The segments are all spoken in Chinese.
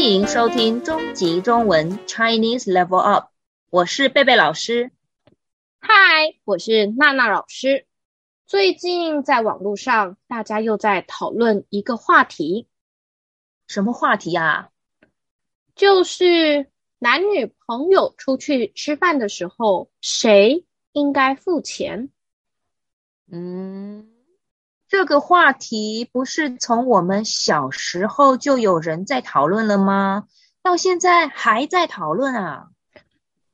欢迎收听中级中文 Chinese Level Up，我是贝贝老师。嗨，我是娜娜老师。最近在网络上，大家又在讨论一个话题。什么话题啊？就是男女朋友出去吃饭的时候，谁应该付钱？嗯，这个话题不是从我们小时候就有人在讨论了吗？到现在还在讨论啊？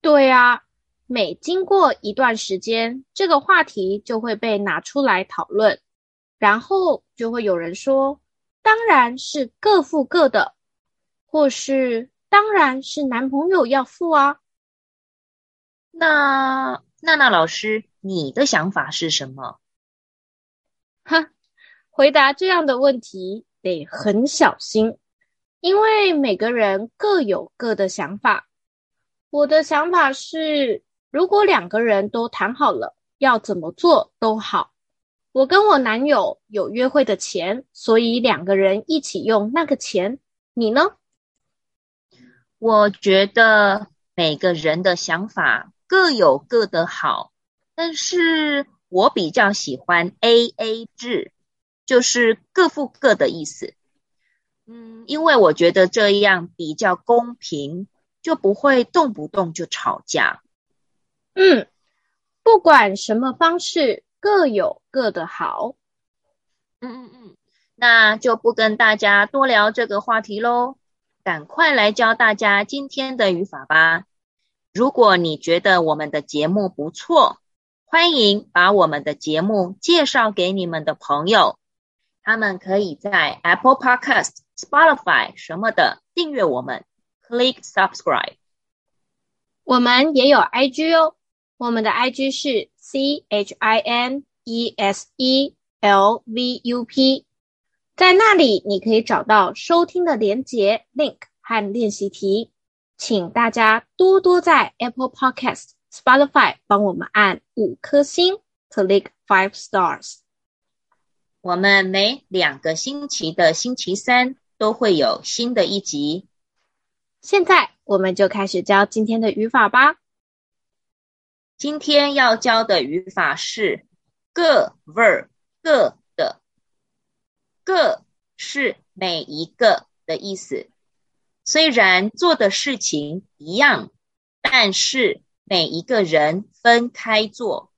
对啊。每经过一段时间，这个话题就会被拿出来讨论，然后就会有人说：“当然是各付各的，或是当然是男朋友要付啊。”那娜娜老师，你的想法是什么？哈，回答这样的问题得很小心，因为每个人各有各的想法。我的想法是。如果两个人都谈好了，要怎么做都好。我跟我男友有约会的钱，所以两个人一起用那个钱。你呢？我觉得每个人的想法各有各的好，但是我比较喜欢 AA 制，就是各付各的意思。嗯，因为我觉得这样比较公平，就不会动不动就吵架。嗯，不管什么方式，各有各的好。嗯嗯嗯，那就不跟大家多聊这个话题喽，赶快来教大家今天的语法吧。如果你觉得我们的节目不错，欢迎把我们的节目介绍给你们的朋友，他们可以在 Apple Podcast、Spotify 什么的订阅我们，Click Subscribe。我们也有 IG 哦。我们的 IG 是 C H I N E S E L V U P，在那里你可以找到收听的连接 link 和练习题，请大家多多在 Apple Podcast、Spotify 帮我们按五颗星，click five stars。我们每两个星期的星期三都会有新的一集。现在我们就开始教今天的语法吧。今天要教的语法是各 ver 各的，各是每一个的意思。虽然做的事情一样，但是每一个人分开做。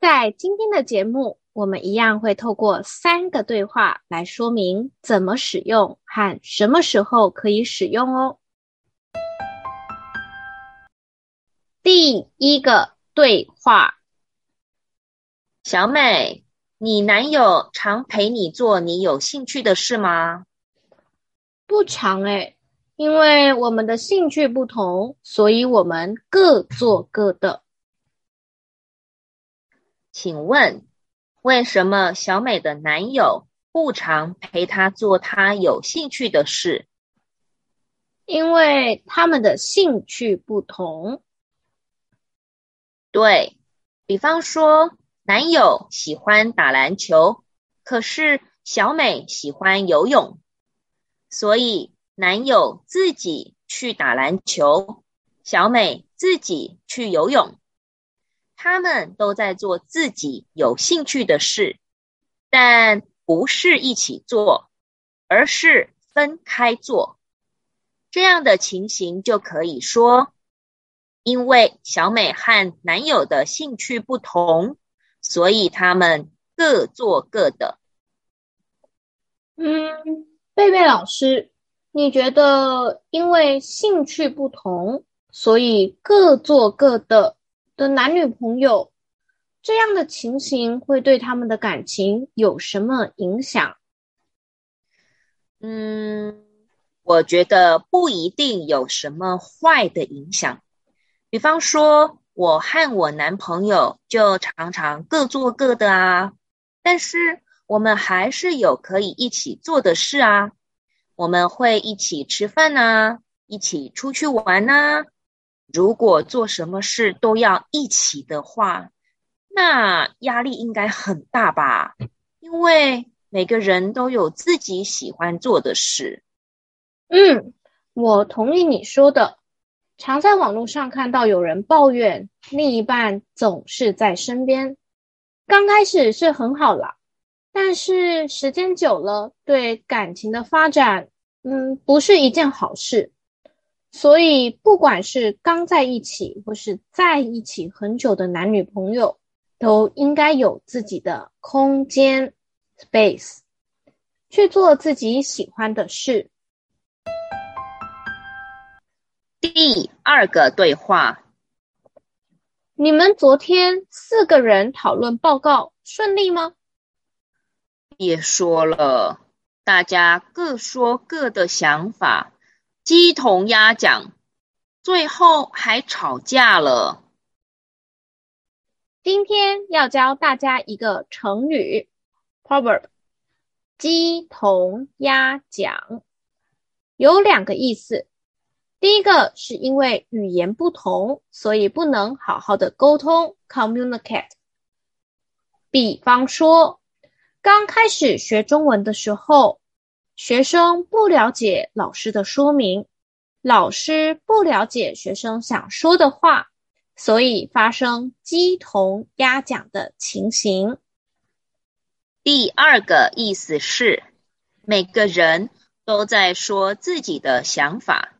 在今天的节目，我们一样会透过三个对话来说明怎么使用和什么时候可以使用哦。第一个对话：小美，你男友常陪你做你有兴趣的事吗？不常诶，因为我们的兴趣不同，所以我们各做各的。请问，为什么小美的男友不常陪她做她有兴趣的事？因为他们的兴趣不同。对，比方说，男友喜欢打篮球，可是小美喜欢游泳，所以男友自己去打篮球，小美自己去游泳。他们都在做自己有兴趣的事，但不是一起做，而是分开做。这样的情形就可以说。因为小美和男友的兴趣不同，所以他们各做各的。嗯，贝贝老师，你觉得因为兴趣不同，所以各做各的的男女朋友，这样的情形会对他们的感情有什么影响？嗯，我觉得不一定有什么坏的影响。比方说，我和我男朋友就常常各做各的啊，但是我们还是有可以一起做的事啊。我们会一起吃饭啊，一起出去玩啊。如果做什么事都要一起的话，那压力应该很大吧？因为每个人都有自己喜欢做的事。嗯，我同意你说的。常在网络上看到有人抱怨另一半总是在身边，刚开始是很好啦，但是时间久了，对感情的发展，嗯，不是一件好事。所以，不管是刚在一起或是在一起很久的男女朋友，都应该有自己的空间 （space），去做自己喜欢的事。第二个对话：你们昨天四个人讨论报告顺利吗？别说了，大家各说各的想法。鸡同鸭讲，最后还吵架了。今天要教大家一个成语 proverb，鸡同鸭讲，有两个意思。第一个是因为语言不同，所以不能好好的沟通 communicate。比方说，刚开始学中文的时候。学生不了解老师的说明，老师不了解学生想说的话，所以发生鸡同鸭讲的情形。第二个意思是，每个人都在说自己的想法，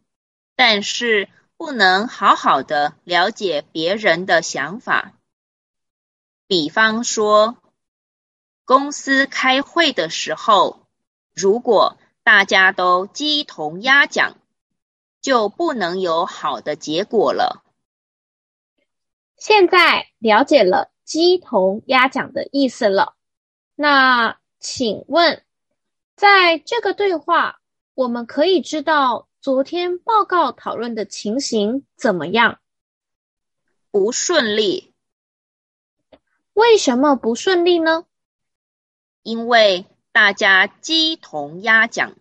但是不能好好的了解别人的想法。比方说，公司开会的时候。如果大家都鸡同鸭讲，就不能有好的结果了。现在了解了鸡同鸭讲的意思了，那请问，在这个对话，我们可以知道昨天报告讨论的情形怎么样？不顺利。为什么不顺利呢？因为。大家鸡同鸭讲，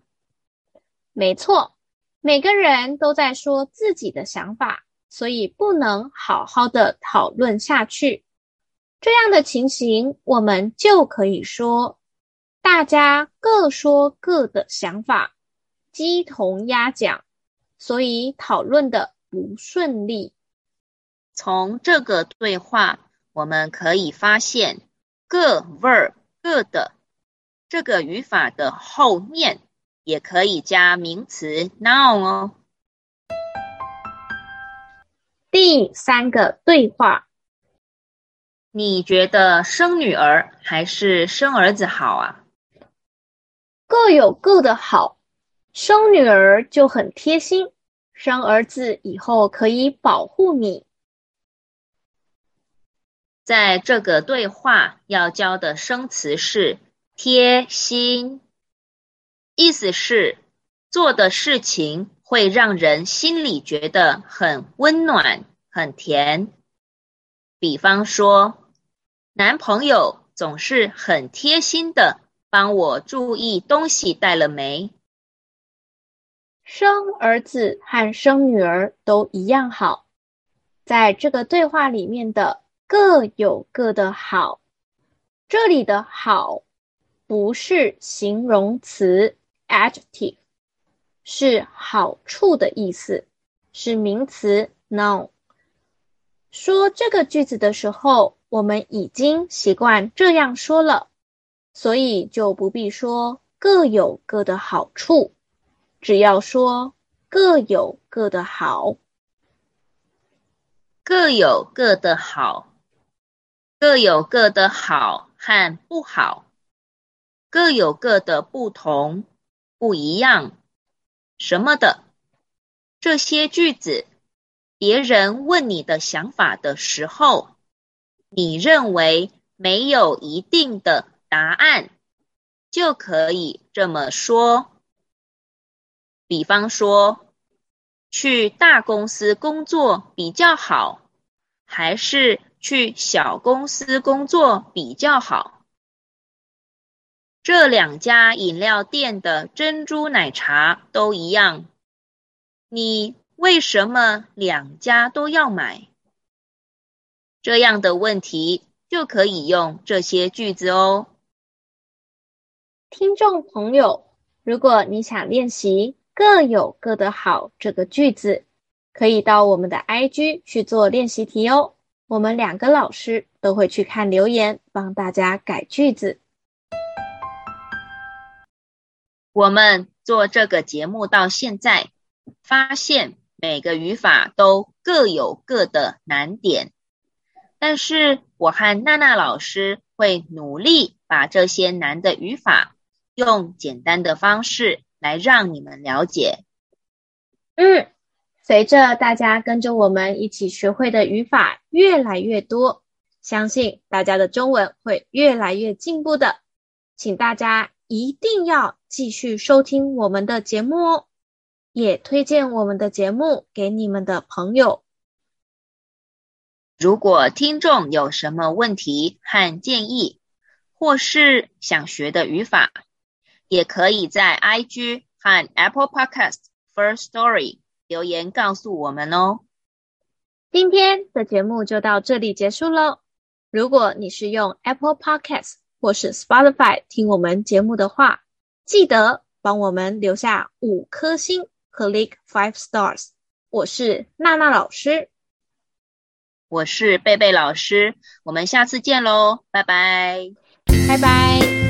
没错，每个人都在说自己的想法，所以不能好好的讨论下去。这样的情形，我们就可以说，大家各说各的想法，鸡同鸭讲，所以讨论的不顺利。从这个对话，我们可以发现，各 verb 各的。这个语法的后面也可以加名词 noun 哦。第三个对话，你觉得生女儿还是生儿子好啊？各有各的好，生女儿就很贴心，生儿子以后可以保护你。在这个对话要教的生词是。贴心，意思是做的事情会让人心里觉得很温暖、很甜。比方说，男朋友总是很贴心的帮我注意东西带了没。生儿子和生女儿都一样好，在这个对话里面的各有各的好，这里的好。不是形容词 adjective，是好处的意思，是名词 noun。说这个句子的时候，我们已经习惯这样说了，所以就不必说各有各的好处，只要说各有各的好，各有各的好，各有各的好和不好。各有各的不同、不一样，什么的，这些句子，别人问你的想法的时候，你认为没有一定的答案，就可以这么说。比方说，去大公司工作比较好，还是去小公司工作比较好？这两家饮料店的珍珠奶茶都一样，你为什么两家都要买？这样的问题就可以用这些句子哦。听众朋友，如果你想练习各有各的好这个句子，可以到我们的 IG 去做练习题哦。我们两个老师都会去看留言，帮大家改句子。我们做这个节目到现在，发现每个语法都各有各的难点，但是我和娜娜老师会努力把这些难的语法用简单的方式来让你们了解。嗯。随着大家跟着我们一起学会的语法越来越多，相信大家的中文会越来越进步的。请大家一定要继续收听我们的节目哦，也推荐我们的节目给你们的朋友。如果听众有什么问题和建议，或是想学的语法，也可以在 IG 和 Apple Podcast First Story。留言告诉我们哦。今天的节目就到这里结束喽。如果你是用 Apple Podcast 或是 Spotify 听我们节目的话，记得帮我们留下五颗星和 Click Five Stars。我是娜娜老师，我是贝贝老师，我们下次见喽，拜拜，拜拜。